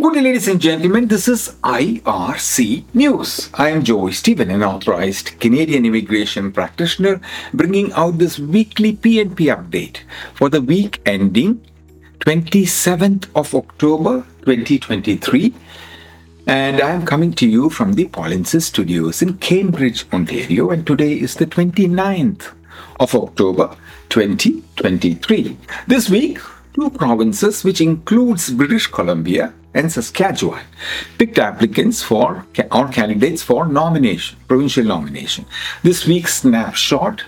Good day, ladies and gentlemen. This is IRC News. I am Joy Stephen, an authorized Canadian immigration practitioner, bringing out this weekly PNP update for the week ending 27th of October 2023. And I am coming to you from the Polinsys Studios in Cambridge, Ontario. And today is the 29th of October 2023. This week, two provinces, which includes British Columbia and Saskatchewan, picked applicants for or candidates for nomination, provincial nomination. This week's snapshot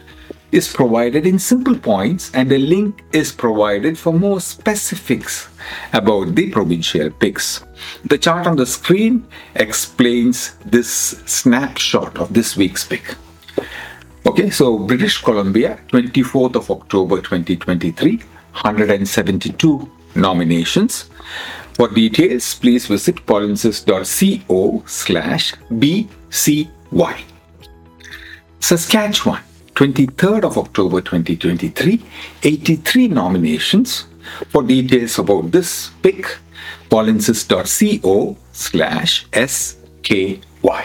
is provided in simple points and a link is provided for more specifics about the provincial picks. The chart on the screen explains this snapshot of this week's pick. Okay, so British Columbia, 24th of October 2023, 172 nominations. For details, please visit polinsys.co slash BCY. Saskatchewan, 23rd of October 2023, 83 nominations. For details about this pick, polinsys.co slash SKY.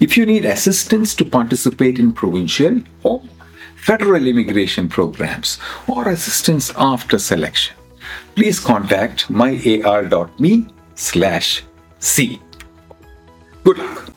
If you need assistance to participate in provincial or federal immigration programs or assistance after selection, please contact myar.me slash C. Good luck.